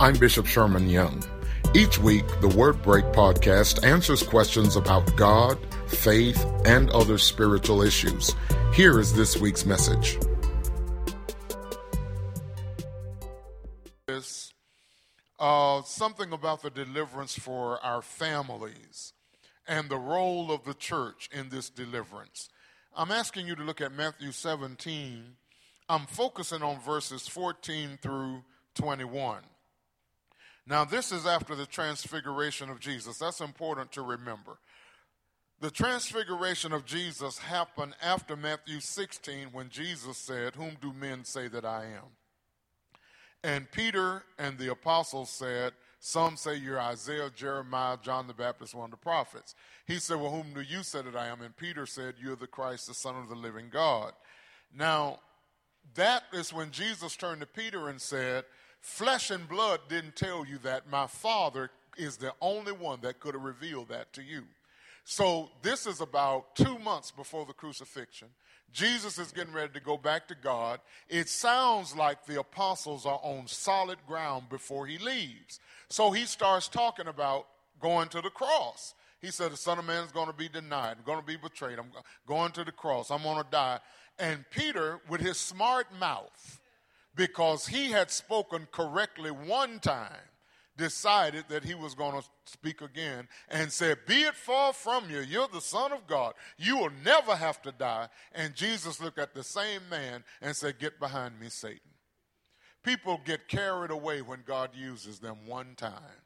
I'm Bishop Sherman Young. Each week, the Word Break podcast answers questions about God, faith, and other spiritual issues. Here is this week's message. Uh, something about the deliverance for our families and the role of the church in this deliverance. I'm asking you to look at Matthew 17. I'm focusing on verses 14 through 21. Now, this is after the transfiguration of Jesus. That's important to remember. The transfiguration of Jesus happened after Matthew 16 when Jesus said, Whom do men say that I am? And Peter and the apostles said, Some say you're Isaiah, Jeremiah, John the Baptist, one of the prophets. He said, Well, whom do you say that I am? And Peter said, You're the Christ, the Son of the living God. Now, that is when Jesus turned to Peter and said, Flesh and blood didn't tell you that. My Father is the only one that could have revealed that to you. So this is about two months before the crucifixion. Jesus is getting ready to go back to God. It sounds like the apostles are on solid ground before he leaves. So he starts talking about going to the cross. He said, The Son of Man is going to be denied, I'm going to be betrayed, I'm going to the cross, I'm going to die. And Peter, with his smart mouth, because he had spoken correctly one time, decided that he was going to speak again and said, Be it far from you. You're the Son of God. You will never have to die. And Jesus looked at the same man and said, Get behind me, Satan. People get carried away when God uses them one time.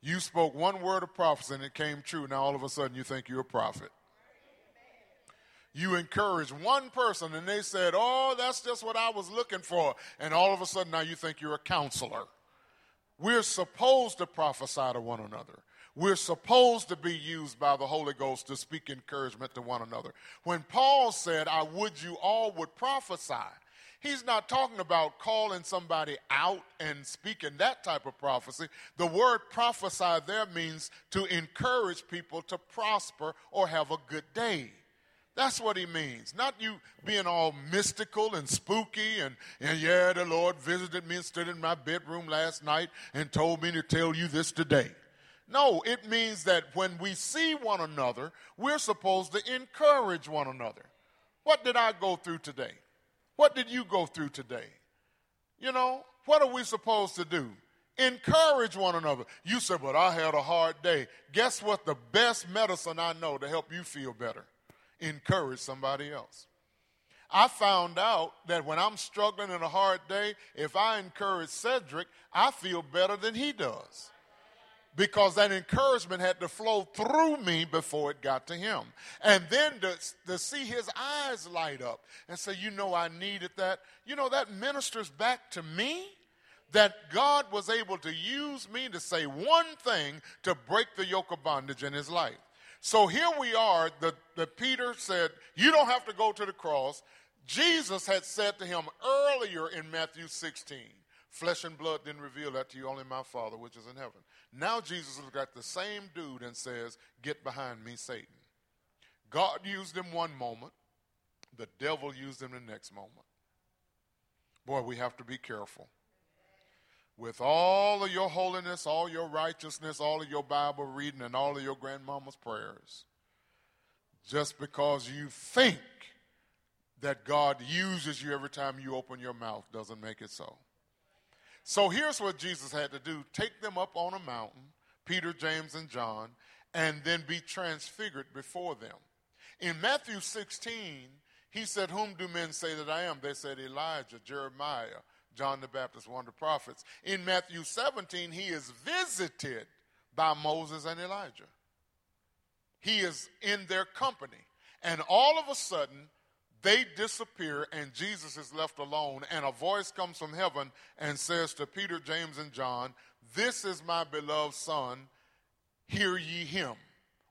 You spoke one word of prophecy and it came true. Now all of a sudden you think you're a prophet you encourage one person and they said, Oh, that's just what I was looking for. And all of a sudden now you think you're a counselor. We're supposed to prophesy to one another. We're supposed to be used by the Holy Ghost to speak encouragement to one another. When Paul said, I would you all would prophesy, he's not talking about calling somebody out and speaking that type of prophecy. The word prophesy there means to encourage people to prosper or have a good day. That's what he means. Not you being all mystical and spooky and, and yeah, the Lord visited me and stood in my bedroom last night and told me to tell you this today. No, it means that when we see one another, we're supposed to encourage one another. What did I go through today? What did you go through today? You know, what are we supposed to do? Encourage one another. You said, but I had a hard day. Guess what? The best medicine I know to help you feel better encourage somebody else. I found out that when I'm struggling in a hard day, if I encourage Cedric, I feel better than he does. Because that encouragement had to flow through me before it got to him. And then to, to see his eyes light up and say, You know, I needed that. You know, that ministers back to me that God was able to use me to say one thing to break the yoke of bondage in his life. So here we are, the, the Peter said, You don't have to go to the cross. Jesus had said to him earlier in Matthew 16, Flesh and blood didn't reveal that to you, only my Father which is in heaven. Now Jesus looks at the same dude and says, Get behind me, Satan. God used him one moment, the devil used him the next moment. Boy, we have to be careful with all of your holiness, all your righteousness, all of your Bible reading, and all of your grandmama's prayers, just because you think that God uses you every time you open your mouth doesn't make it so. So here's what Jesus had to do take them up on a mountain, Peter, James, and John, and then be transfigured before them. In Matthew 16, he said, Whom do men say that I am? They said, Elijah, Jeremiah, John the Baptist, one of the prophets. In Matthew 17, he is visited by Moses and Elijah. He is in their company. And all of a sudden, they disappear and Jesus is left alone. And a voice comes from heaven and says to Peter, James, and John, This is my beloved Son, hear ye him,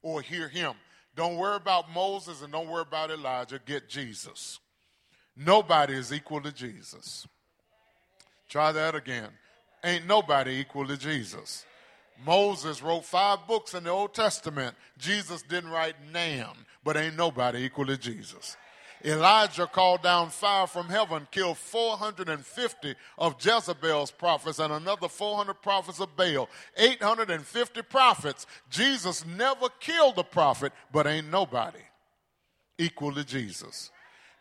or hear him. Don't worry about Moses and don't worry about Elijah. Get Jesus. Nobody is equal to Jesus. Try that again. Ain't nobody equal to Jesus. Moses wrote five books in the Old Testament. Jesus didn't write nan, but ain't nobody equal to Jesus. Elijah called down fire from heaven, killed 450 of Jezebel's prophets and another 400 prophets of Baal. 850 prophets. Jesus never killed a prophet, but ain't nobody equal to Jesus.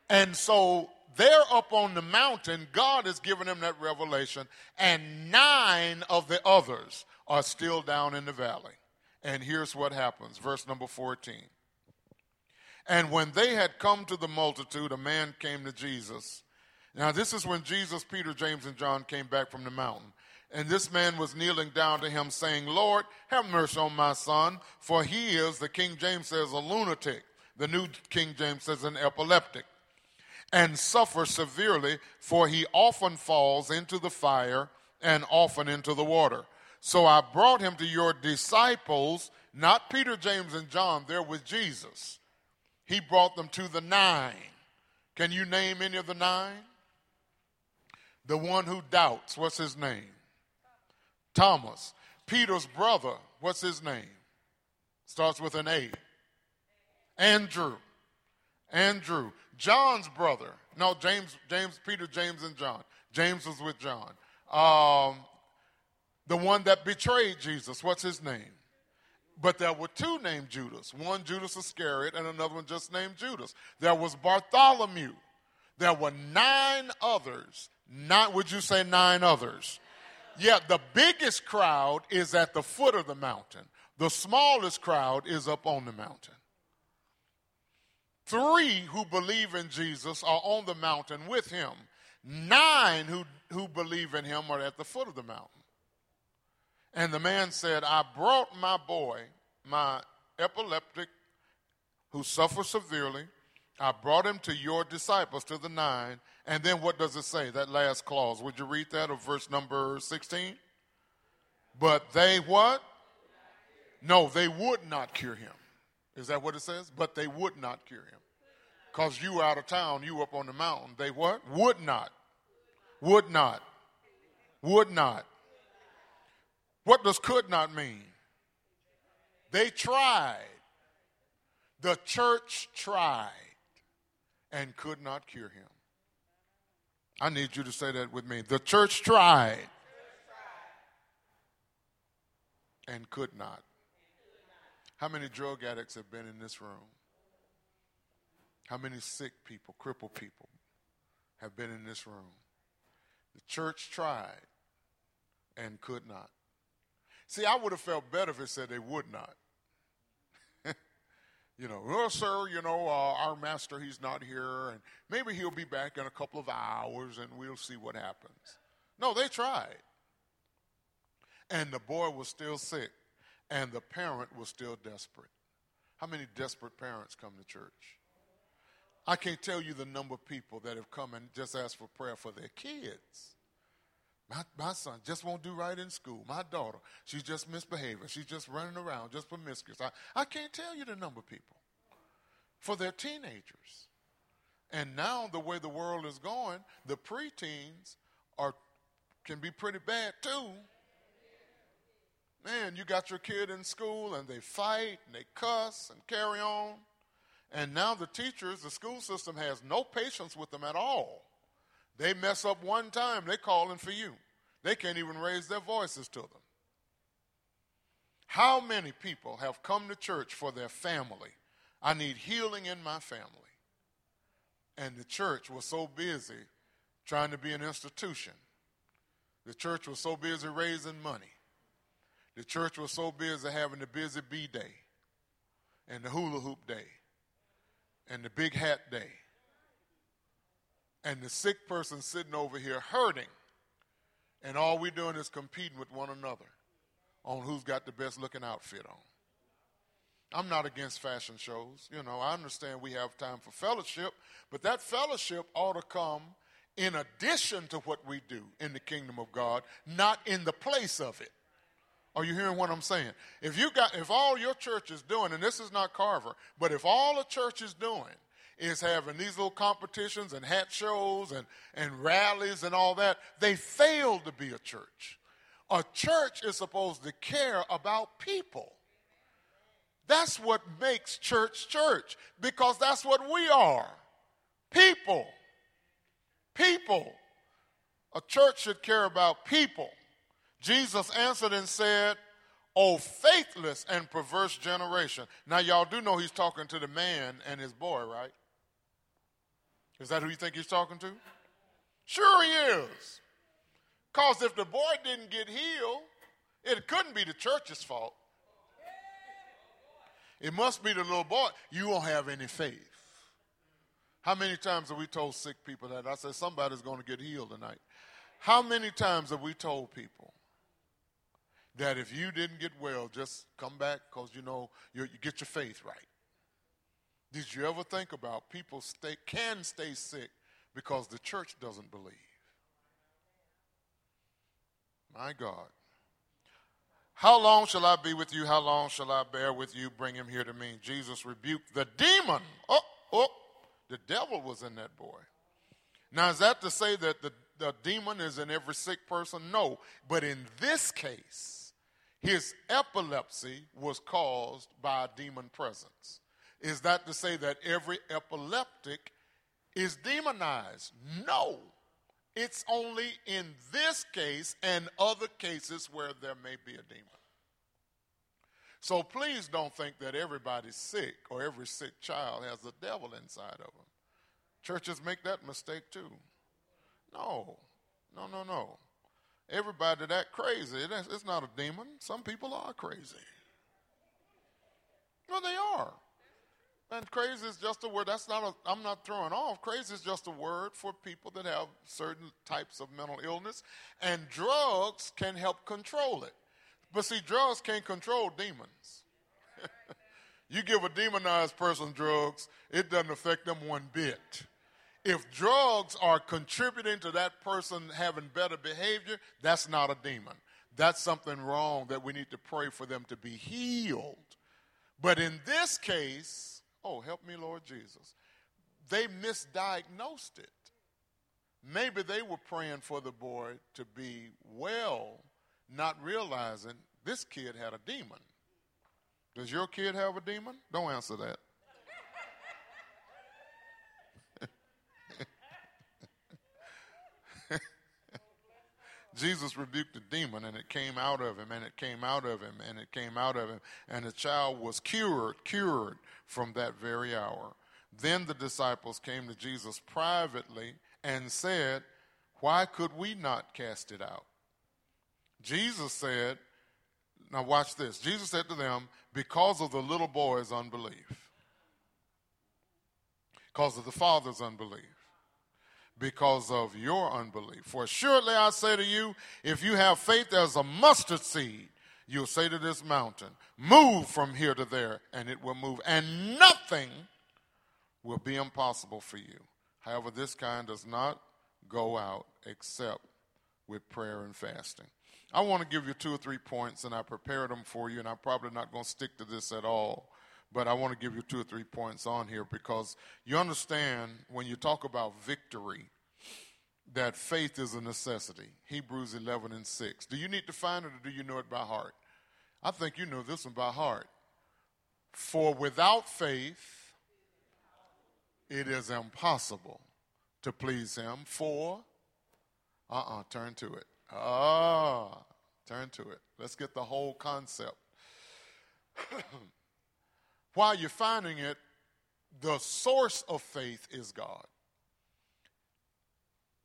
And so they're up on the mountain. God has given them that revelation, and nine of the others are still down in the valley. And here's what happens verse number 14. And when they had come to the multitude, a man came to Jesus. Now, this is when Jesus, Peter, James, and John came back from the mountain. And this man was kneeling down to him, saying, Lord, have mercy on my son, for he is, the King James says, a lunatic. The New King James says, an epileptic. And suffer severely, for he often falls into the fire and often into the water. So I brought him to your disciples, not Peter, James, and John, they're with Jesus. He brought them to the nine. Can you name any of the nine? The one who doubts, what's his name? Thomas. Peter's brother, what's his name? Starts with an A. Andrew. Andrew. John's brother. No, James, James, Peter, James, and John. James was with John. Um, the one that betrayed Jesus, what's his name? But there were two named Judas. One Judas Iscariot and another one just named Judas. There was Bartholomew. There were nine others. Not would you say nine others? Yeah, the biggest crowd is at the foot of the mountain. The smallest crowd is up on the mountain. Three who believe in Jesus are on the mountain with him. Nine who, who believe in him are at the foot of the mountain. And the man said, I brought my boy, my epileptic, who suffers severely. I brought him to your disciples, to the nine. And then what does it say, that last clause? Would you read that of verse number 16? But they what? No, they would not cure him. Is that what it says? But they would not cure him. Because you were out of town, you up on the mountain. They what? Would not. Would not. Would not. What does could not mean? They tried. The church tried and could not cure him. I need you to say that with me. The church tried and could not. How many drug addicts have been in this room? How many sick people, crippled people have been in this room? The church tried and could not. See, I would have felt better if it said they would not. you know, well, sir, you know, uh, our master, he's not here, and maybe he'll be back in a couple of hours, and we'll see what happens. No, they tried. And the boy was still sick, and the parent was still desperate. How many desperate parents come to church? I can't tell you the number of people that have come and just asked for prayer for their kids. My, my son just won't do right in school. My daughter, she's just misbehaving. She's just running around, just promiscuous. I, I can't tell you the number of people for their teenagers. And now, the way the world is going, the preteens are can be pretty bad too. Man, you got your kid in school and they fight and they cuss and carry on. And now the teachers, the school system has no patience with them at all. They mess up one time, they're calling for you. They can't even raise their voices to them. How many people have come to church for their family? I need healing in my family. And the church was so busy trying to be an institution. The church was so busy raising money. The church was so busy having the busy bee day and the hula hoop day and the big hat day. And the sick person sitting over here hurting. And all we're doing is competing with one another on who's got the best looking outfit on. I'm not against fashion shows. You know, I understand we have time for fellowship, but that fellowship ought to come in addition to what we do in the kingdom of God, not in the place of it. Are you hearing what I'm saying? If you got if all your church is doing, and this is not Carver, but if all the church is doing is having these little competitions and hat shows and, and rallies and all that, they fail to be a church. A church is supposed to care about people. That's what makes church church because that's what we are. People. People. A church should care about people. Jesus answered and said, O faithless and perverse generation. Now, y'all do know he's talking to the man and his boy, right? Is that who you think he's talking to? Sure, he is. Because if the boy didn't get healed, it couldn't be the church's fault. It must be the little boy. You won't have any faith. How many times have we told sick people that? I said, somebody's going to get healed tonight. How many times have we told people that if you didn't get well, just come back because you know you, you get your faith right? Did you ever think about people stay, can stay sick because the church doesn't believe? My God. How long shall I be with you? How long shall I bear with you? Bring him here to me. Jesus rebuked the demon. Oh, oh, the devil was in that boy. Now, is that to say that the, the demon is in every sick person? No. But in this case, his epilepsy was caused by a demon presence. Is that to say that every epileptic is demonized? No. It's only in this case and other cases where there may be a demon. So please don't think that everybody's sick or every sick child has a devil inside of them. Churches make that mistake too. No, no, no, no. Everybody that crazy, it's not a demon. Some people are crazy. Well, they are. And crazy is just a word. That's not a, I'm not throwing off. Crazy is just a word for people that have certain types of mental illness. And drugs can help control it. But see, drugs can't control demons. you give a demonized person drugs, it doesn't affect them one bit. If drugs are contributing to that person having better behavior, that's not a demon. That's something wrong that we need to pray for them to be healed. But in this case, Oh, help me, Lord Jesus. They misdiagnosed it. Maybe they were praying for the boy to be well, not realizing this kid had a demon. Does your kid have a demon? Don't answer that. Jesus rebuked the demon and it came out of him and it came out of him and it came out of him and the child was cured, cured from that very hour. Then the disciples came to Jesus privately and said, Why could we not cast it out? Jesus said, Now watch this. Jesus said to them, Because of the little boy's unbelief, because of the father's unbelief because of your unbelief. For surely I say to you, if you have faith as a mustard seed, you'll say to this mountain, Move from here to there, and it will move, and nothing will be impossible for you. However, this kind does not go out except with prayer and fasting. I want to give you two or three points, and I prepared them for you, and I'm probably not going to stick to this at all but I want to give you two or three points on here because you understand when you talk about victory that faith is a necessity. Hebrews 11 and 6. Do you need to find it or do you know it by heart? I think you know this one by heart. For without faith, it is impossible to please him. For, uh uh-uh, uh, turn to it. Ah, turn to it. Let's get the whole concept. While you're finding it, the source of faith is God.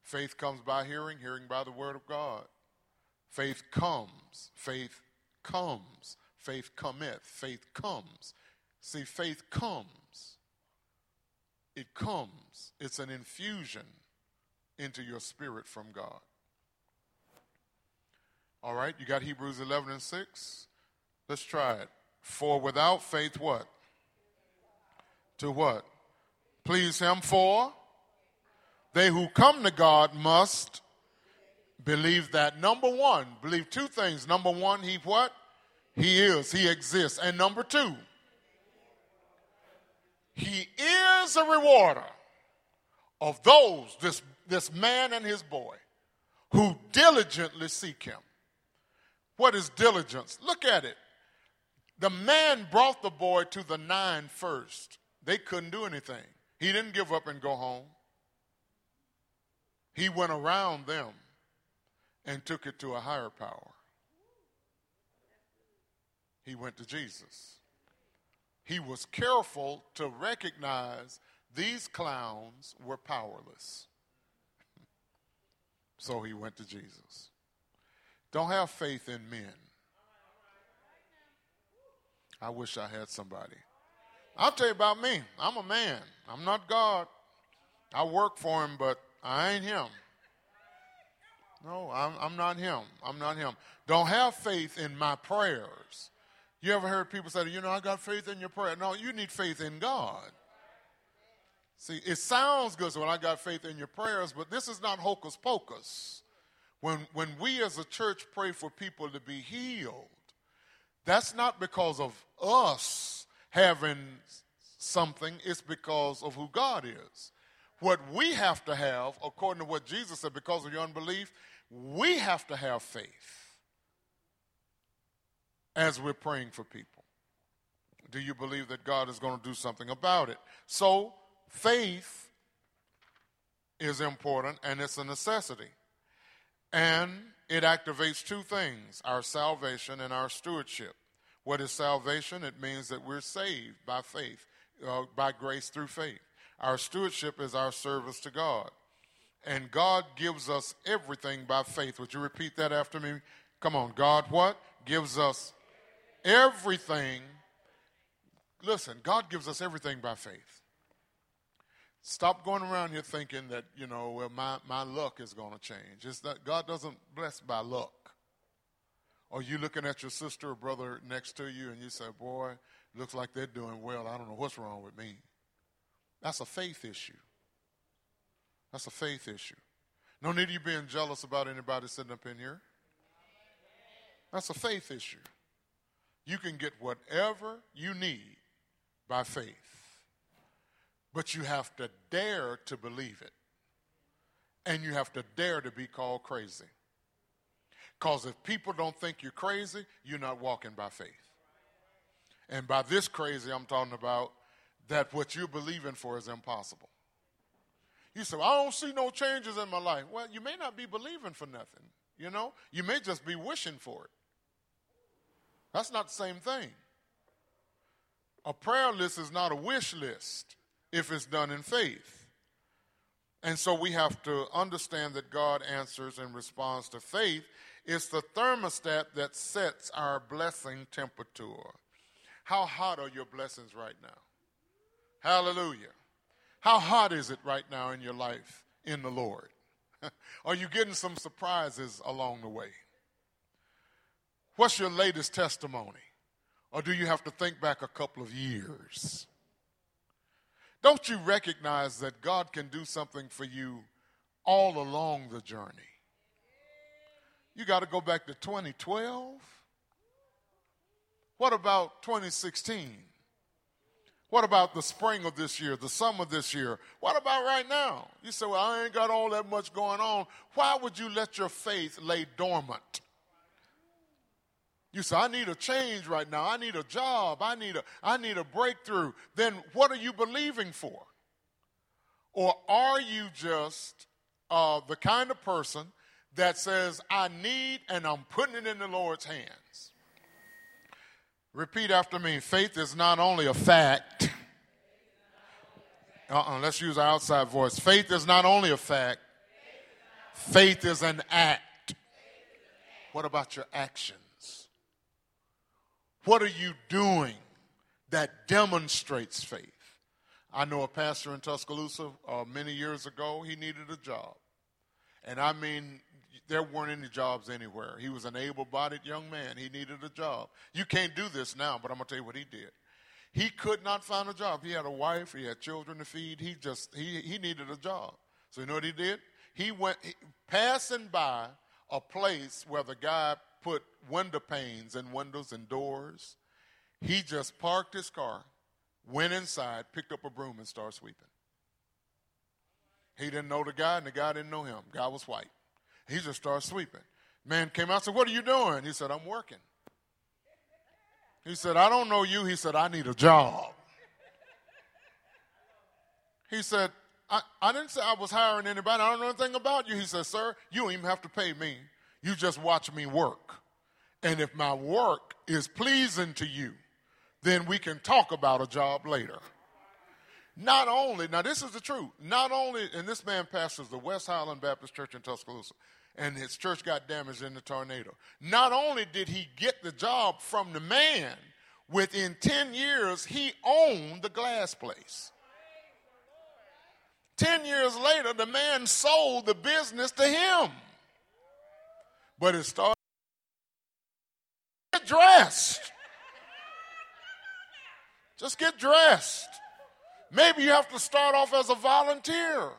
Faith comes by hearing, hearing by the word of God. Faith comes, faith comes, faith cometh, faith comes. See, faith comes. It comes. It's an infusion into your spirit from God. All right, you got Hebrews 11 and 6? Let's try it. For without faith, what? To what? Please him for they who come to God must believe that number one, believe two things. Number one, he what? He is, he exists. And number two, he is a rewarder of those, this, this man and his boy, who diligently seek him. What is diligence? Look at it. The man brought the boy to the nine first. They couldn't do anything. He didn't give up and go home. He went around them and took it to a higher power. He went to Jesus. He was careful to recognize these clowns were powerless. so he went to Jesus. Don't have faith in men. I wish I had somebody. I'll tell you about me. I'm a man. I'm not God. I work for him, but I ain't him. No, I'm, I'm not him. I'm not him. Don't have faith in my prayers. You ever heard people say, you know, I got faith in your prayer? No, you need faith in God. See, it sounds good when I got faith in your prayers, but this is not hocus pocus. When, when we as a church pray for people to be healed, that's not because of us having something, it's because of who God is. What we have to have, according to what Jesus said, because of your unbelief, we have to have faith as we're praying for people. Do you believe that God is going to do something about it? So, faith is important and it's a necessity. And it activates two things our salvation and our stewardship. What is salvation? It means that we're saved by faith, uh, by grace through faith. Our stewardship is our service to God. And God gives us everything by faith. Would you repeat that after me? Come on. God what? Gives us everything. Listen, God gives us everything by faith. Stop going around here thinking that, you know, well, my, my luck is going to change. It's that God doesn't bless by luck. Or you looking at your sister or brother next to you and you say, boy, looks like they're doing well. I don't know what's wrong with me. That's a faith issue. That's a faith issue. No need you being jealous about anybody sitting up in here. That's a faith issue. You can get whatever you need by faith, but you have to dare to believe it. And you have to dare to be called crazy. Because if people don't think you're crazy, you're not walking by faith. And by this crazy, I'm talking about that what you're believing for is impossible. You say, I don't see no changes in my life. Well, you may not be believing for nothing, you know? You may just be wishing for it. That's not the same thing. A prayer list is not a wish list if it's done in faith. And so we have to understand that God answers in response to faith. It's the thermostat that sets our blessing temperature. How hot are your blessings right now? Hallelujah. How hot is it right now in your life in the Lord? Are you getting some surprises along the way? What's your latest testimony? Or do you have to think back a couple of years? Don't you recognize that God can do something for you all along the journey? You got to go back to 2012. What about 2016? What about the spring of this year, the summer of this year? What about right now? You say, Well, I ain't got all that much going on. Why would you let your faith lay dormant? You say, I need a change right now. I need a job. I need a, I need a breakthrough. Then what are you believing for? Or are you just uh, the kind of person that says, I need and I'm putting it in the Lord's hands? Repeat after me. Faith is not only a fact. Uh-uh, let's use our outside voice. Faith is not only a fact, faith is an act. What about your actions? What are you doing that demonstrates faith? I know a pastor in Tuscaloosa uh, many years ago, he needed a job. And I mean, there weren't any jobs anywhere. He was an able bodied young man. He needed a job. You can't do this now, but I'm going to tell you what he did. He could not find a job. He had a wife, he had children to feed. He just, he, he needed a job. So you know what he did? He went, he, passing by a place where the guy put window panes and windows and doors, he just parked his car, went inside, picked up a broom, and started sweeping. He didn't know the guy, and the guy didn't know him. Guy was white. He just started sweeping. Man came out and said, What are you doing? He said, I'm working. He said, I don't know you. He said, I need a job. He said, I, I didn't say I was hiring anybody. I don't know anything about you. He said, Sir, you don't even have to pay me. You just watch me work. And if my work is pleasing to you, then we can talk about a job later. Not only, now this is the truth, not only, and this man pastors the West Highland Baptist Church in Tuscaloosa, and his church got damaged in the tornado. Not only did he get the job from the man, within 10 years, he owned the glass place. 10 years later, the man sold the business to him. But it started get dressed. Just get dressed. Maybe you have to start off as a volunteer,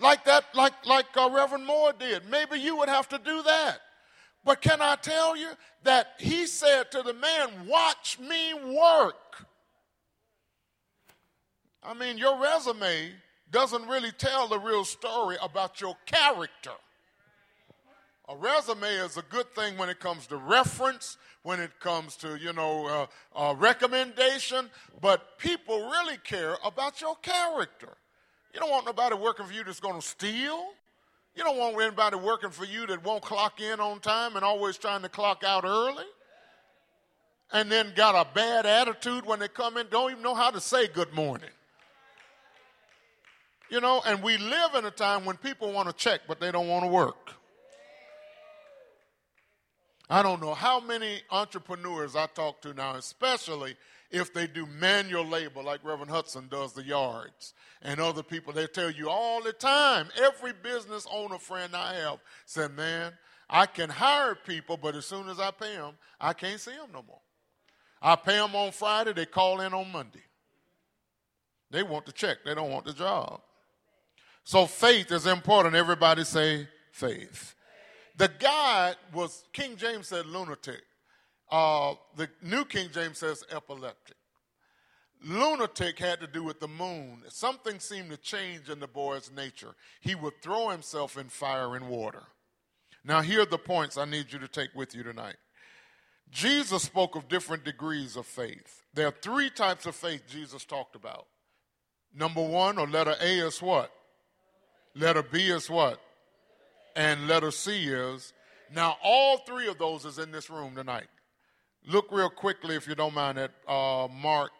like that, like like uh, Reverend Moore did. Maybe you would have to do that. But can I tell you that he said to the man, "Watch me work." I mean, your resume doesn't really tell the real story about your character. A resume is a good thing when it comes to reference, when it comes to, you know, uh, uh, recommendation, but people really care about your character. You don't want nobody working for you that's going to steal. You don't want anybody working for you that won't clock in on time and always trying to clock out early. And then got a bad attitude when they come in, don't even know how to say good morning. You know, and we live in a time when people want to check, but they don't want to work. I don't know how many entrepreneurs I talk to now, especially if they do manual labor like Reverend Hudson does the yards and other people. They tell you all the time, every business owner friend I have said, man, I can hire people, but as soon as I pay them, I can't see them no more. I pay them on Friday, they call in on Monday. They want the check, they don't want the job. So faith is important. Everybody say faith. The guy was, King James said lunatic. Uh, the New King James says epileptic. Lunatic had to do with the moon. Something seemed to change in the boy's nature. He would throw himself in fire and water. Now, here are the points I need you to take with you tonight. Jesus spoke of different degrees of faith. There are three types of faith Jesus talked about. Number one, or letter A is what? Letter B is what? And letter C is. Now, all three of those is in this room tonight. Look real quickly, if you don't mind, at uh, Mark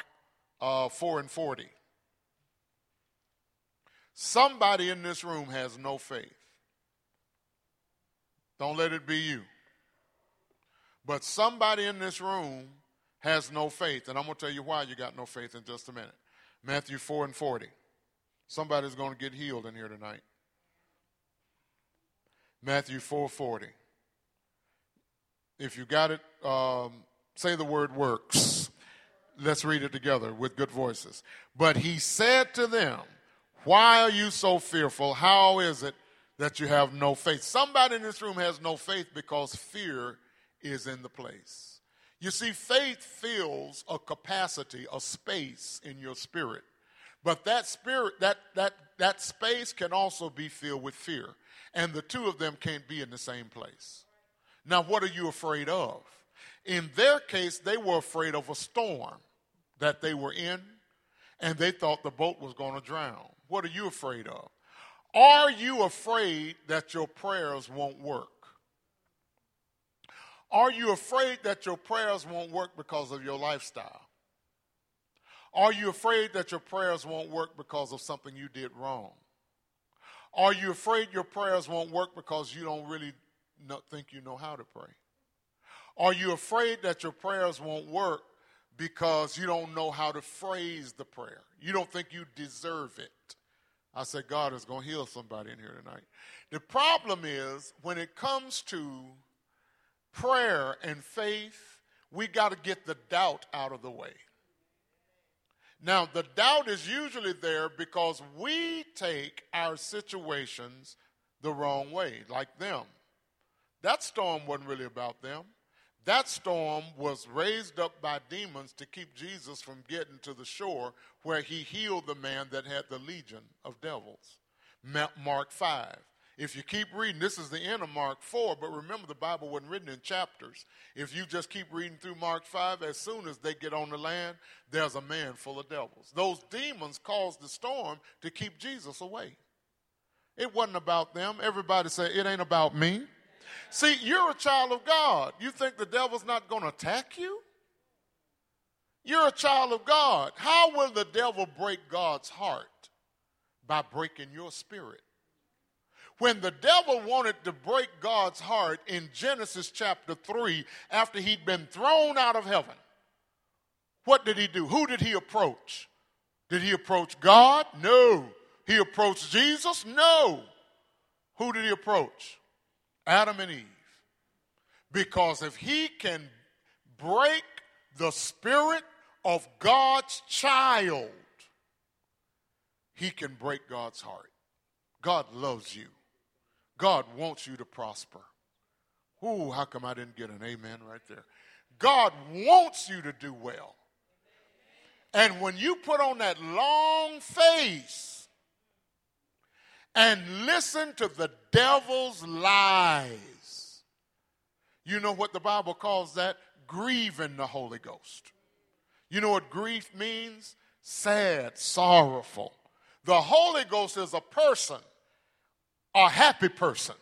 uh, 4 and 40. Somebody in this room has no faith. Don't let it be you. But somebody in this room has no faith. And I'm going to tell you why you got no faith in just a minute. Matthew 4 and 40. Somebody's going to get healed in here tonight. Matthew 4:40. If you got it, um, say the word works. Let's read it together with good voices. But he said to them, Why are you so fearful? How is it that you have no faith? Somebody in this room has no faith because fear is in the place. You see, faith fills a capacity, a space in your spirit. But that spirit, that, that, that space can also be filled with fear and the two of them can't be in the same place. Now, what are you afraid of? In their case, they were afraid of a storm that they were in, and they thought the boat was going to drown. What are you afraid of? Are you afraid that your prayers won't work? Are you afraid that your prayers won't work because of your lifestyle? Are you afraid that your prayers won't work because of something you did wrong? Are you afraid your prayers won't work because you don't really think you know how to pray? Are you afraid that your prayers won't work because you don't know how to phrase the prayer? You don't think you deserve it. I said, God is going to heal somebody in here tonight. The problem is when it comes to prayer and faith, we got to get the doubt out of the way. Now, the doubt is usually there because we take our situations the wrong way, like them. That storm wasn't really about them. That storm was raised up by demons to keep Jesus from getting to the shore where he healed the man that had the legion of devils. Mark 5. If you keep reading, this is the end of Mark 4, but remember the Bible wasn't written in chapters. If you just keep reading through Mark 5, as soon as they get on the land, there's a man full of devils. Those demons caused the storm to keep Jesus away. It wasn't about them. Everybody say, It ain't about me. See, you're a child of God. You think the devil's not going to attack you? You're a child of God. How will the devil break God's heart? By breaking your spirit. When the devil wanted to break God's heart in Genesis chapter 3, after he'd been thrown out of heaven, what did he do? Who did he approach? Did he approach God? No. He approached Jesus? No. Who did he approach? Adam and Eve. Because if he can break the spirit of God's child, he can break God's heart. God loves you. God wants you to prosper. Ooh, how come I didn't get an amen right there? God wants you to do well. And when you put on that long face and listen to the devil's lies, you know what the Bible calls that? Grieving the Holy Ghost. You know what grief means? Sad, sorrowful. The Holy Ghost is a person a happy person.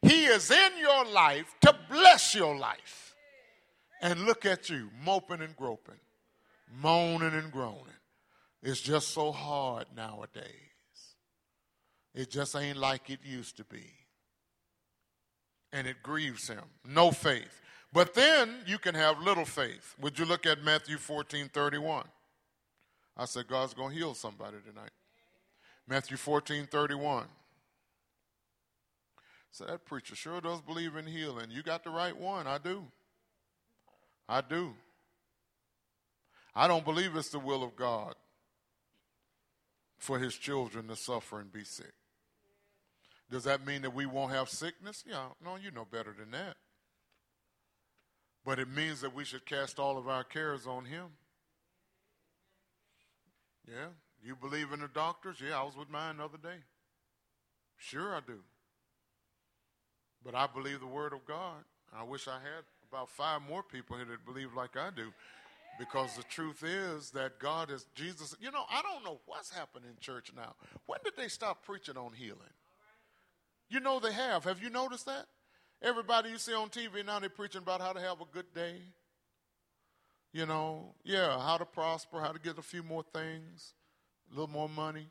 He is in your life to bless your life. And look at you, moping and groping, moaning and groaning. It's just so hard nowadays. It just ain't like it used to be. And it grieves him. No faith. But then you can have little faith. Would you look at Matthew 14 31? I said, God's going to heal somebody tonight. Matthew 14 31. So that preacher sure does believe in healing. You got the right one. I do. I do. I don't believe it's the will of God for his children to suffer and be sick. Does that mean that we won't have sickness? Yeah, no, you know better than that. But it means that we should cast all of our cares on him. Yeah, you believe in the doctors? Yeah, I was with mine the other day. Sure, I do. But I believe the word of God. I wish I had about five more people here that believe like I do. Because the truth is that God is Jesus. You know, I don't know what's happening in church now. When did they stop preaching on healing? You know they have. Have you noticed that? Everybody you see on TV now, they're preaching about how to have a good day. You know, yeah, how to prosper, how to get a few more things, a little more money.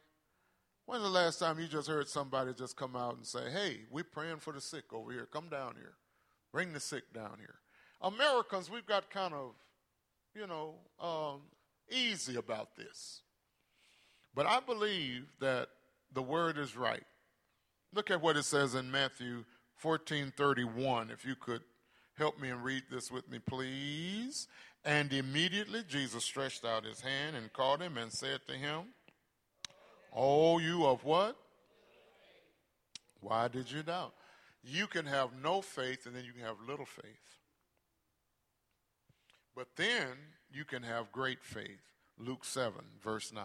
When's the last time you just heard somebody just come out and say, hey, we're praying for the sick over here. Come down here. Bring the sick down here. Americans, we've got kind of, you know, um, easy about this. But I believe that the word is right. Look at what it says in Matthew 14 31. If you could help me and read this with me, please. And immediately Jesus stretched out his hand and caught him and said to him, Oh, you of what? Why did you doubt? You can have no faith and then you can have little faith. But then you can have great faith. Luke 7, verse 9.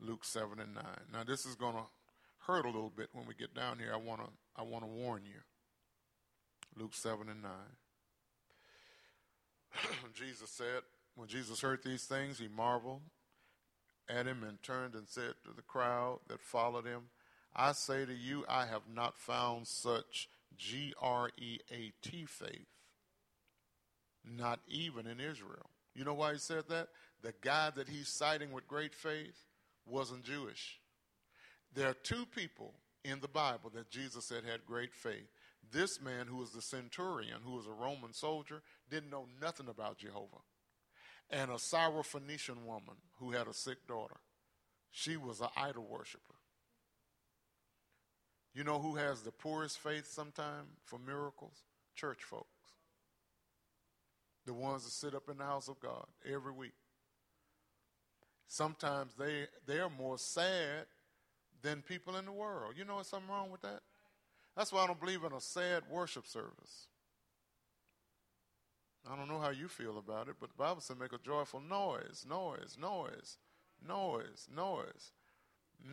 Luke 7 and 9. Now, this is going to hurt a little bit when we get down here. I want to I want to warn you. Luke 7 and 9. Jesus said, when Jesus heard these things, he marveled at him and turned and said to the crowd that followed him, I say to you, I have not found such G R E A T faith, not even in Israel. You know why he said that? The guy that he's citing with great faith wasn't Jewish. There are two people in the Bible that Jesus said had great faith. This man, who was the centurion, who was a Roman soldier, didn't know nothing about Jehovah and a Syrophoenician woman who had a sick daughter. She was an idol worshiper. You know who has the poorest faith sometimes for miracles? Church folks. The ones that sit up in the house of God every week. Sometimes they, they are more sad than people in the world. You know what's something wrong with that? That's why I don't believe in a sad worship service. I don't know how you feel about it, but the Bible says make a joyful noise, noise, noise, noise, noise.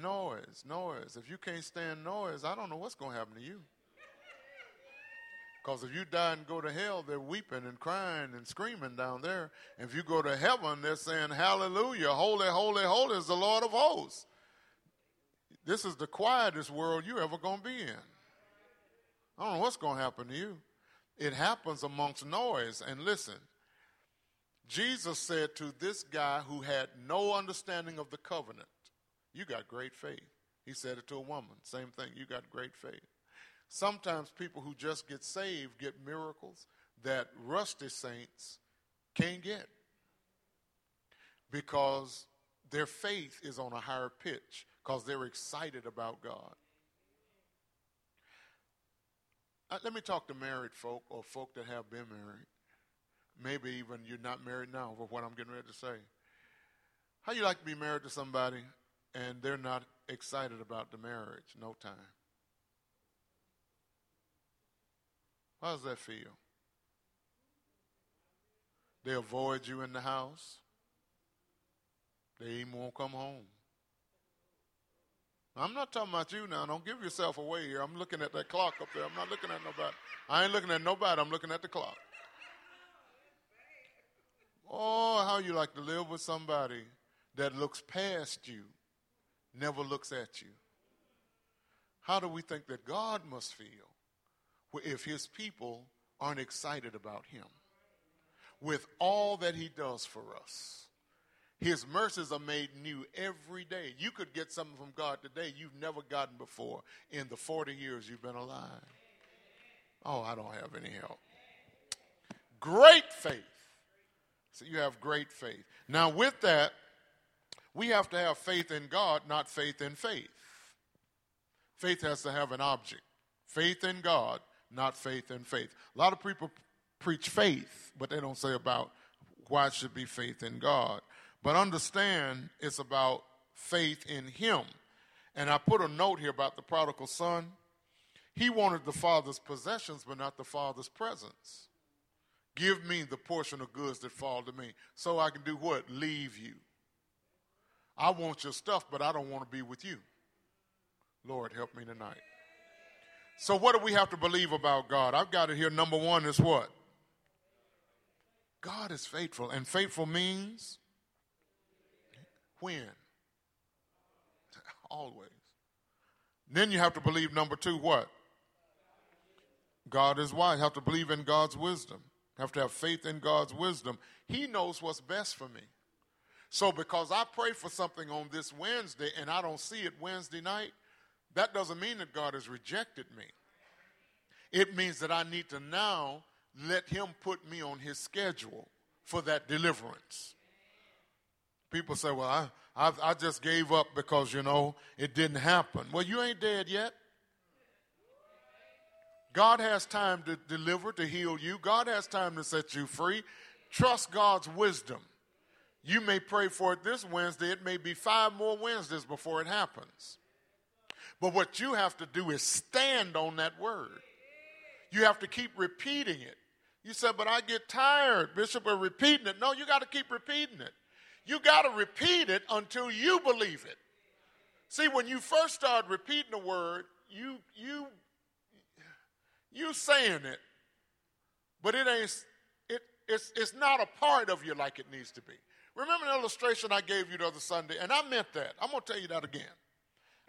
Noise, noise. If you can't stand noise, I don't know what's going to happen to you. Because if you die and go to hell, they're weeping and crying and screaming down there. If you go to heaven, they're saying, Hallelujah, holy, holy, holy is the Lord of hosts. This is the quietest world you're ever going to be in. I don't know what's going to happen to you. It happens amongst noise. And listen, Jesus said to this guy who had no understanding of the covenant, You got great faith. He said it to a woman, same thing, you got great faith. Sometimes people who just get saved get miracles that rusty saints can't get because their faith is on a higher pitch because they're excited about God. Uh, let me talk to married folk or folk that have been married. Maybe even you're not married now for what I'm getting ready to say. How you like to be married to somebody and they're not excited about the marriage? No time. How does that feel? They avoid you in the house. They even won't come home. I'm not talking about you now. Don't give yourself away here. I'm looking at that clock up there. I'm not looking at nobody. I ain't looking at nobody. I'm looking at the clock. Oh, how you like to live with somebody that looks past you, never looks at you. How do we think that God must feel if his people aren't excited about him with all that he does for us? His mercies are made new every day. You could get something from God today you've never gotten before in the 40 years you've been alive. Oh, I don't have any help. Great faith. So you have great faith. Now, with that, we have to have faith in God, not faith in faith. Faith has to have an object. Faith in God, not faith in faith. A lot of people preach faith, but they don't say about why it should be faith in God. But understand it's about faith in Him. And I put a note here about the prodigal son. He wanted the father's possessions, but not the father's presence. Give me the portion of goods that fall to me, so I can do what? Leave you. I want your stuff, but I don't want to be with you. Lord, help me tonight. So, what do we have to believe about God? I've got it here. Number one is what? God is faithful. And faithful means when? Always. Then you have to believe number two, what? God is wise. You have to believe in God's wisdom. You have to have faith in God's wisdom. He knows what's best for me. So because I pray for something on this Wednesday and I don't see it Wednesday night, that doesn't mean that God has rejected me. It means that I need to now let him put me on his schedule for that deliverance. People say, well, I, I, I just gave up because, you know, it didn't happen. Well, you ain't dead yet. God has time to deliver, to heal you. God has time to set you free. Trust God's wisdom. You may pray for it this Wednesday. It may be five more Wednesdays before it happens. But what you have to do is stand on that word. You have to keep repeating it. You said, but I get tired, Bishop, of repeating it. No, you got to keep repeating it. You got to repeat it until you believe it. See, when you first start repeating the word, you you you saying it, but it ain't it it's it's not a part of you like it needs to be. Remember the illustration I gave you the other Sunday, and I meant that. I'm gonna tell you that again.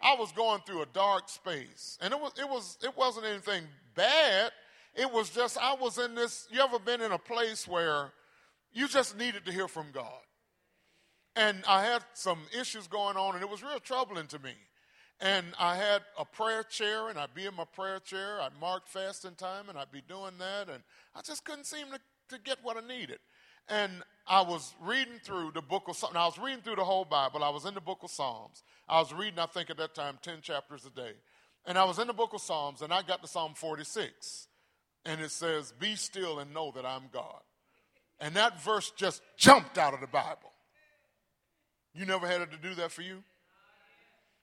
I was going through a dark space, and it was it was it wasn't anything bad. It was just I was in this. You ever been in a place where you just needed to hear from God? And I had some issues going on, and it was real troubling to me. And I had a prayer chair, and I'd be in my prayer chair. I'd mark fasting time, and I'd be doing that. And I just couldn't seem to, to get what I needed. And I was reading through the book of Psalms. I was reading through the whole Bible. I was in the book of Psalms. I was reading, I think at that time, 10 chapters a day. And I was in the book of Psalms, and I got to Psalm 46. And it says, Be still and know that I'm God. And that verse just jumped out of the Bible. You never had it to do that for you?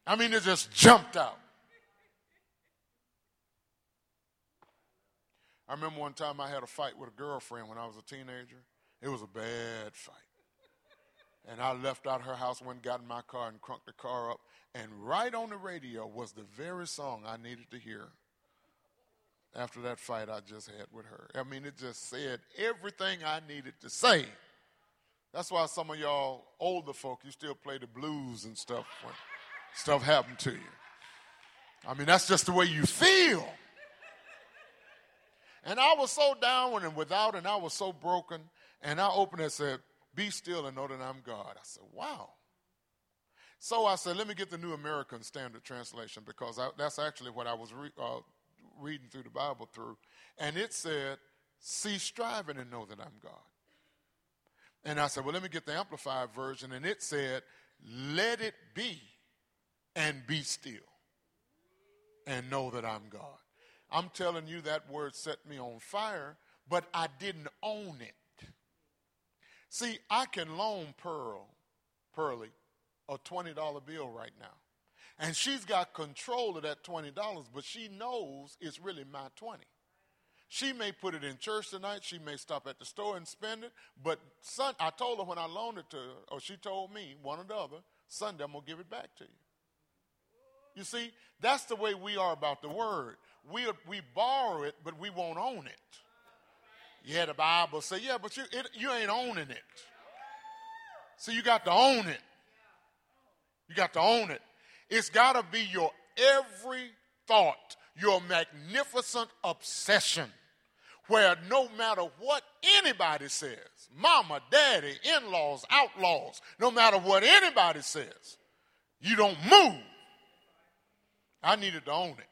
I mean, it just jumped out. I remember one time I had a fight with a girlfriend when I was a teenager. It was a bad fight. And I left out her house, went got in my car and crunked the car up. And right on the radio was the very song I needed to hear after that fight I just had with her. I mean, it just said everything I needed to say. That's why some of y'all older folk, you still play the blues and stuff when stuff happened to you. I mean, that's just the way you feel. And I was so down and without, and I was so broken. And I opened and said, Be still and know that I'm God. I said, Wow. So I said, Let me get the New American Standard Translation because I, that's actually what I was re, uh, reading through the Bible through. And it said, Cease striving and know that I'm God. And I said, Well, let me get the Amplified version. And it said, Let it be and be still and know that I'm God. I'm telling you, that word set me on fire, but I didn't own it. See, I can loan Pearl, Pearlie, a $20 bill right now. And she's got control of that $20, but she knows it's really my 20. She may put it in church tonight. She may stop at the store and spend it. But son, I told her when I loaned it to her, or she told me, one or the other, Sunday I'm going to give it back to you. You see, that's the way we are about the word. We, we borrow it, but we won't own it. Yeah, the Bible say, yeah, but you, it, you ain't owning it. So you got to own it. You got to own it. It's got to be your every thought, your magnificent obsession, where no matter what anybody says, mama, daddy, in laws, outlaws, no matter what anybody says, you don't move I needed to own it.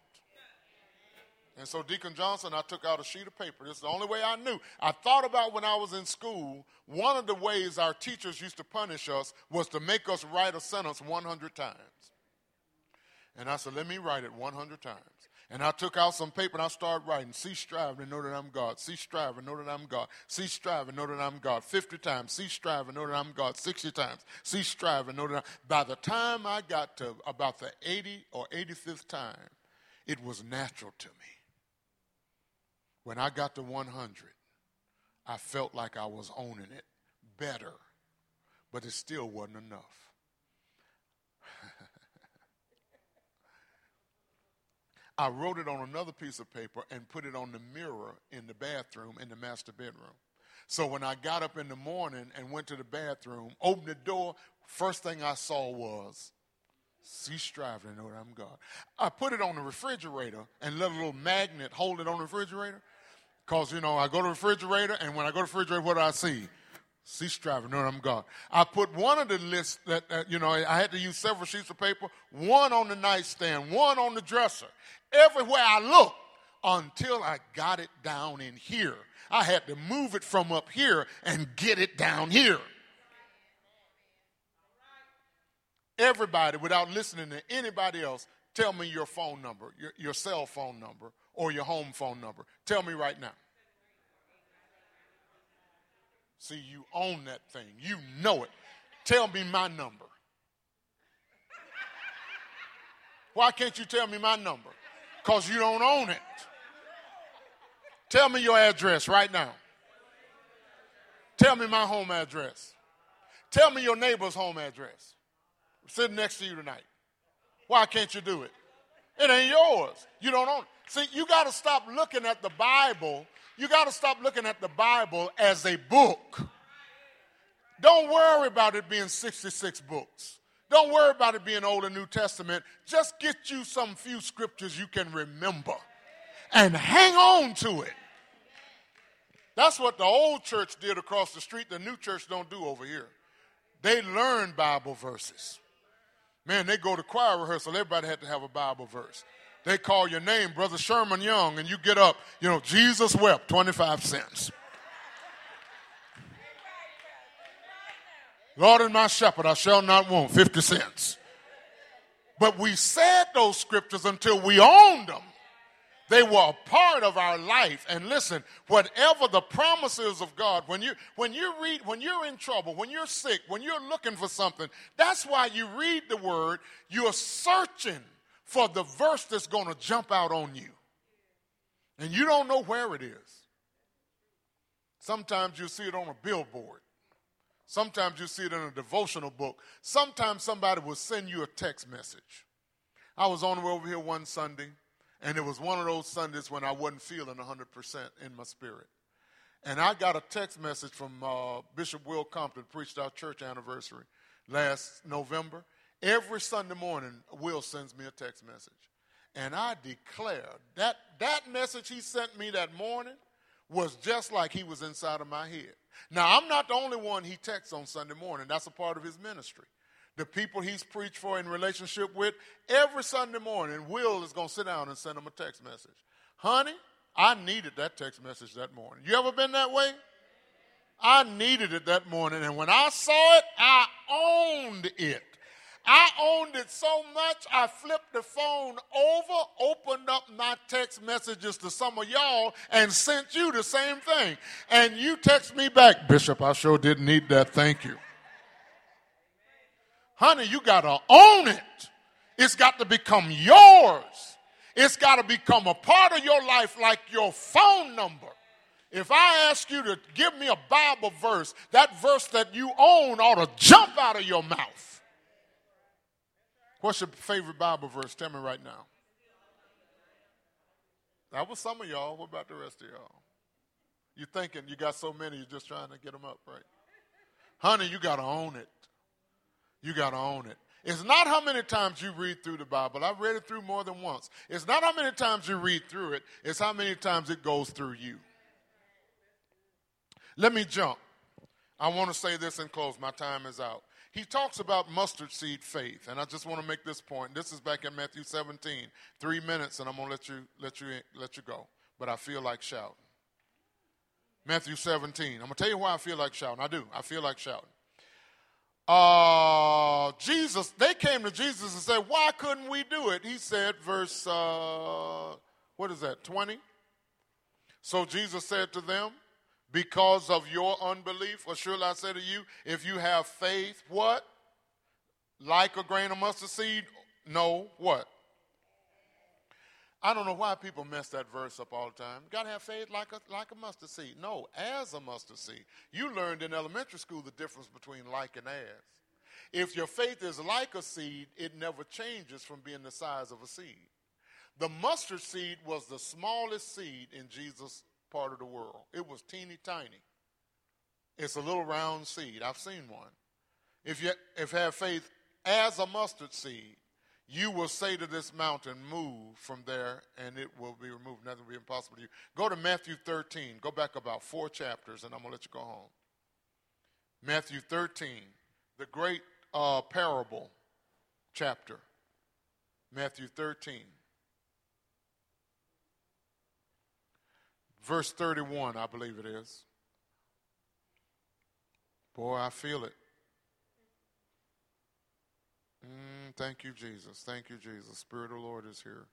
And so, Deacon Johnson, I took out a sheet of paper. This is the only way I knew. I thought about when I was in school, one of the ways our teachers used to punish us was to make us write a sentence 100 times. And I said, let me write it 100 times. And I took out some paper and I started writing, cease striving, know that I'm God. Cease striving, know that I'm God. Cease striving, know that I'm God. 50 times. Cease striving, know that I'm God. 60 times. Cease striving, know that I'm By the time I got to about the 80 or 85th time, it was natural to me. When I got to 100, I felt like I was owning it better, but it still wasn't enough. I wrote it on another piece of paper and put it on the mirror in the bathroom in the master bedroom. So when I got up in the morning and went to the bathroom, opened the door, first thing I saw was, cease striving to know that I'm God. I put it on the refrigerator and let a little magnet hold it on the refrigerator. Because, you know, I go to the refrigerator and when I go to the refrigerator, what do I see? Cease striving, know I'm God. I put one of the lists that, that, you know, I had to use several sheets of paper, one on the nightstand, one on the dresser everywhere I looked until I got it down in here. I had to move it from up here and get it down here. Everybody, without listening to anybody else, tell me your phone number, your, your cell phone number, or your home phone number. Tell me right now. See, you own that thing. You know it. Tell me my number. Why can't you tell me my number? because you don't own it. Tell me your address right now. Tell me my home address. Tell me your neighbor's home address. I'm sitting next to you tonight. Why can't you do it? It ain't yours. You don't own it. See, you got to stop looking at the Bible. You got to stop looking at the Bible as a book. Don't worry about it being 66 books. Don't worry about it being Old and New Testament. Just get you some few scriptures you can remember and hang on to it. That's what the old church did across the street. The new church don't do over here. They learn Bible verses. Man, they go to choir rehearsal. Everybody had to have a Bible verse. They call your name, Brother Sherman Young, and you get up, you know, Jesus wept, 25 cents. Lord and my shepherd, I shall not want 50 cents. But we said those scriptures until we owned them. They were a part of our life. And listen, whatever the promises of God, when you when you read, when you're in trouble, when you're sick, when you're looking for something, that's why you read the word. You're searching for the verse that's going to jump out on you. And you don't know where it is. Sometimes you see it on a billboard. Sometimes you see it in a devotional book. Sometimes somebody will send you a text message. I was on the way over here one Sunday, and it was one of those Sundays when I wasn't feeling 100% in my spirit. And I got a text message from uh, Bishop Will Compton, preached our church anniversary last November. Every Sunday morning, Will sends me a text message. And I declare that that message he sent me that morning was just like he was inside of my head. Now, I'm not the only one he texts on Sunday morning. That's a part of his ministry. The people he's preached for in relationship with, every Sunday morning, Will is going to sit down and send them a text message. Honey, I needed that text message that morning. You ever been that way? I needed it that morning, and when I saw it, I owned it. I owned it so much, I flipped the phone over, opened up my text messages to some of y'all, and sent you the same thing. And you text me back, Bishop, I sure didn't need that. Thank you. Honey, you got to own it. It's got to become yours. It's got to become a part of your life like your phone number. If I ask you to give me a Bible verse, that verse that you own ought to jump out of your mouth. What's your favorite Bible verse? Tell me right now. That was some of y'all. What about the rest of y'all? You're thinking you got so many, you're just trying to get them up, right? Honey, you got to own it. You got to own it. It's not how many times you read through the Bible. I've read it through more than once. It's not how many times you read through it, it's how many times it goes through you. Let me jump. I want to say this and close. My time is out he talks about mustard seed faith, and I just want to make this point. This is back in Matthew 17. Three minutes, and I'm gonna let you let you let you go. But I feel like shouting. Matthew 17. I'm gonna tell you why I feel like shouting. I do. I feel like shouting. Uh, Jesus, they came to Jesus and said, Why couldn't we do it? He said, verse, uh, what is that, 20? So Jesus said to them, because of your unbelief? Or surely I say to you, if you have faith, what? Like a grain of mustard seed? No, what? I don't know why people mess that verse up all the time. You gotta have faith like a like a mustard seed. No, as a mustard seed. You learned in elementary school the difference between like and as. If your faith is like a seed, it never changes from being the size of a seed. The mustard seed was the smallest seed in Jesus' part of the world. It was teeny tiny. It's a little round seed. I've seen one. If you if have faith as a mustard seed, you will say to this mountain, move from there, and it will be removed. Nothing will be impossible to you. Go to Matthew 13. Go back about four chapters, and I'm going to let you go home. Matthew 13, the great uh, parable chapter. Matthew 13. Verse 31, I believe it is. Boy, I feel it. Mm, thank you, Jesus. Thank you, Jesus. Spirit of the Lord is here.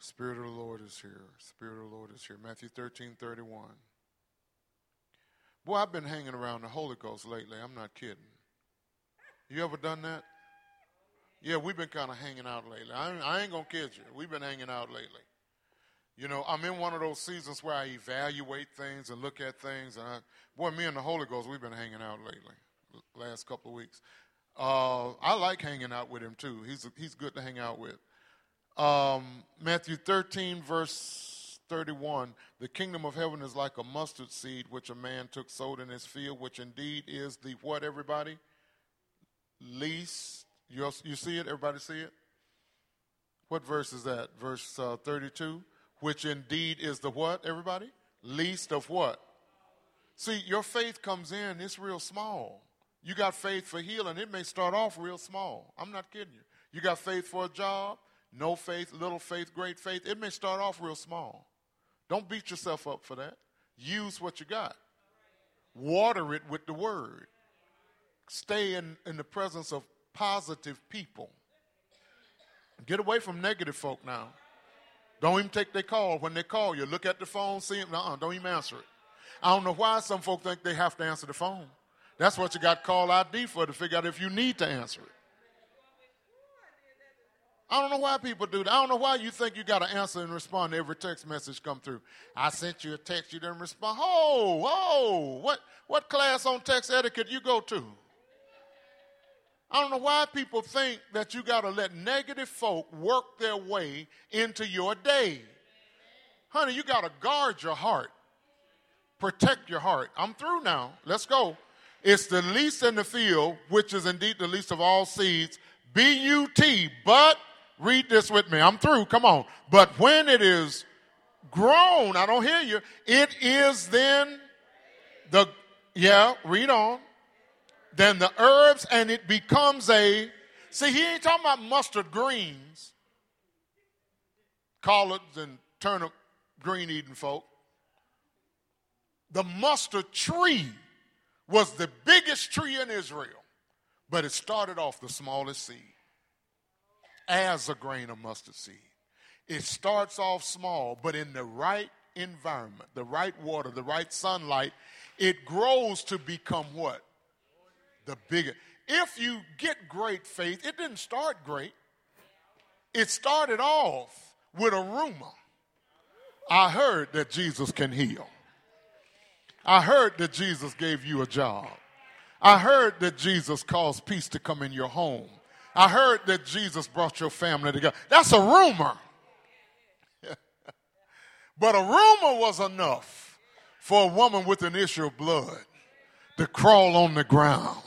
Spirit of the Lord is here. Spirit of the Lord is here. Matthew 13, 31. Boy, I've been hanging around the Holy Ghost lately. I'm not kidding. You ever done that? Yeah, we've been kind of hanging out lately. I, I ain't going to kid you. We've been hanging out lately. You know, I'm in one of those seasons where I evaluate things and look at things. And I, boy, me and the Holy Ghost, we've been hanging out lately, last couple of weeks. Uh, I like hanging out with him too. He's he's good to hang out with. Um, Matthew 13, verse 31. The kingdom of heaven is like a mustard seed which a man took sowed in his field, which indeed is the what? Everybody, least. You you see it? Everybody see it? What verse is that? Verse uh, 32 which indeed is the what, everybody? Least of what? See, your faith comes in, it's real small. You got faith for healing, it may start off real small. I'm not kidding you. You got faith for a job, no faith, little faith, great faith, it may start off real small. Don't beat yourself up for that. Use what you got, water it with the word. Stay in, in the presence of positive people. Get away from negative folk now. Don't even take their call. When they call you, look at the phone, see them. Uh-uh, don't even answer it. I don't know why some folk think they have to answer the phone. That's what you got call ID for to figure out if you need to answer it. I don't know why people do that. I don't know why you think you got to answer and respond to every text message come through. I sent you a text, you didn't respond. Oh, oh, what, what class on text etiquette you go to? I don't know why people think that you got to let negative folk work their way into your day. Honey, you got to guard your heart, protect your heart. I'm through now. Let's go. It's the least in the field, which is indeed the least of all seeds. B U T, but Read this with me. I'm through. Come on. But when it is grown, I don't hear you. It is then the, yeah, read on. Then the herbs and it becomes a, see, he ain't talking about mustard greens, collards and turnip green eating folk. The mustard tree was the biggest tree in Israel, but it started off the smallest seed as a grain of mustard seed. It starts off small, but in the right environment, the right water, the right sunlight, it grows to become what? The bigger. If you get great faith, it didn't start great. It started off with a rumor. I heard that Jesus can heal. I heard that Jesus gave you a job. I heard that Jesus caused peace to come in your home. I heard that Jesus brought your family together. That's a rumor. but a rumor was enough for a woman with an issue of blood to crawl on the ground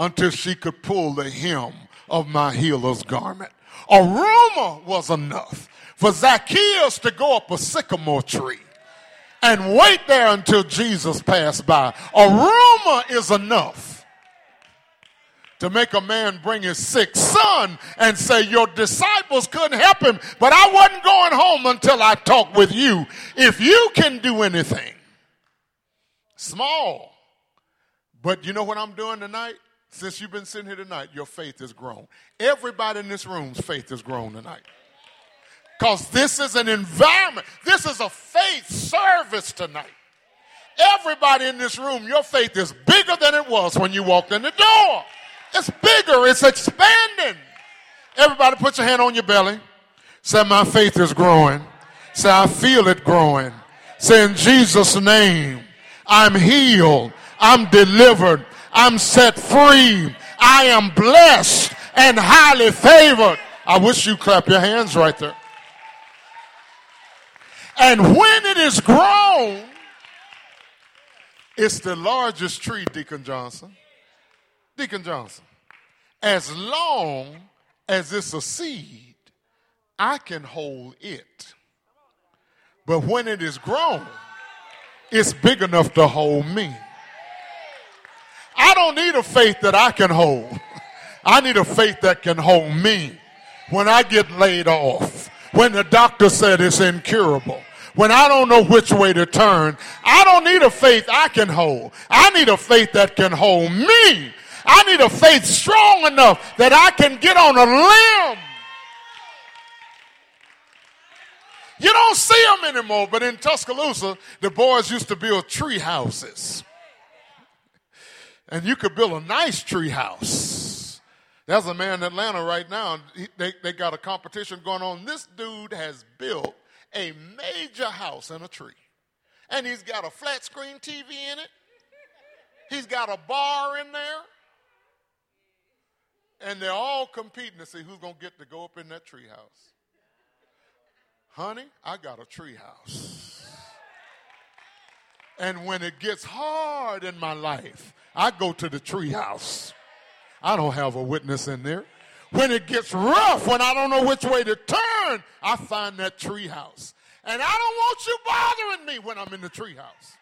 until she could pull the hem of my healer's garment. A rumor was enough for Zacchaeus to go up a sycamore tree and wait there until Jesus passed by. A rumor is enough to make a man bring his sick son and say, Your disciples couldn't help him, but I wasn't going home until I talked with you. If you can do anything, small, but you know what I'm doing tonight? Since you've been sitting here tonight, your faith has grown. Everybody in this room's faith has grown tonight. Because this is an environment, this is a faith service tonight. Everybody in this room, your faith is bigger than it was when you walked in the door. It's bigger, it's expanding. Everybody put your hand on your belly. Say, My faith is growing. Say, I feel it growing. Say, In Jesus' name, I'm healed. I'm delivered. I'm set free. I am blessed and highly favored. I wish you clap your hands right there. And when it is grown, it's the largest tree, Deacon Johnson. Deacon Johnson, as long as it's a seed, I can hold it. But when it is grown, it's big enough to hold me. I don't need a faith that I can hold. I need a faith that can hold me when I get laid off, when the doctor said it's incurable, when I don't know which way to turn. I don't need a faith I can hold. I need a faith that can hold me I need a faith strong enough that I can get on a limb. You don't see them anymore, but in Tuscaloosa, the boys used to build tree houses. And you could build a nice tree house. There's a man in Atlanta right now, he, they, they got a competition going on. This dude has built a major house in a tree. And he's got a flat screen TV in it. He's got a bar in there and they're all competing to see who's going to get to go up in that treehouse. Honey, I got a treehouse. And when it gets hard in my life, I go to the treehouse. I don't have a witness in there. When it gets rough, when I don't know which way to turn, I find that treehouse. And I don't want you bothering me when I'm in the treehouse.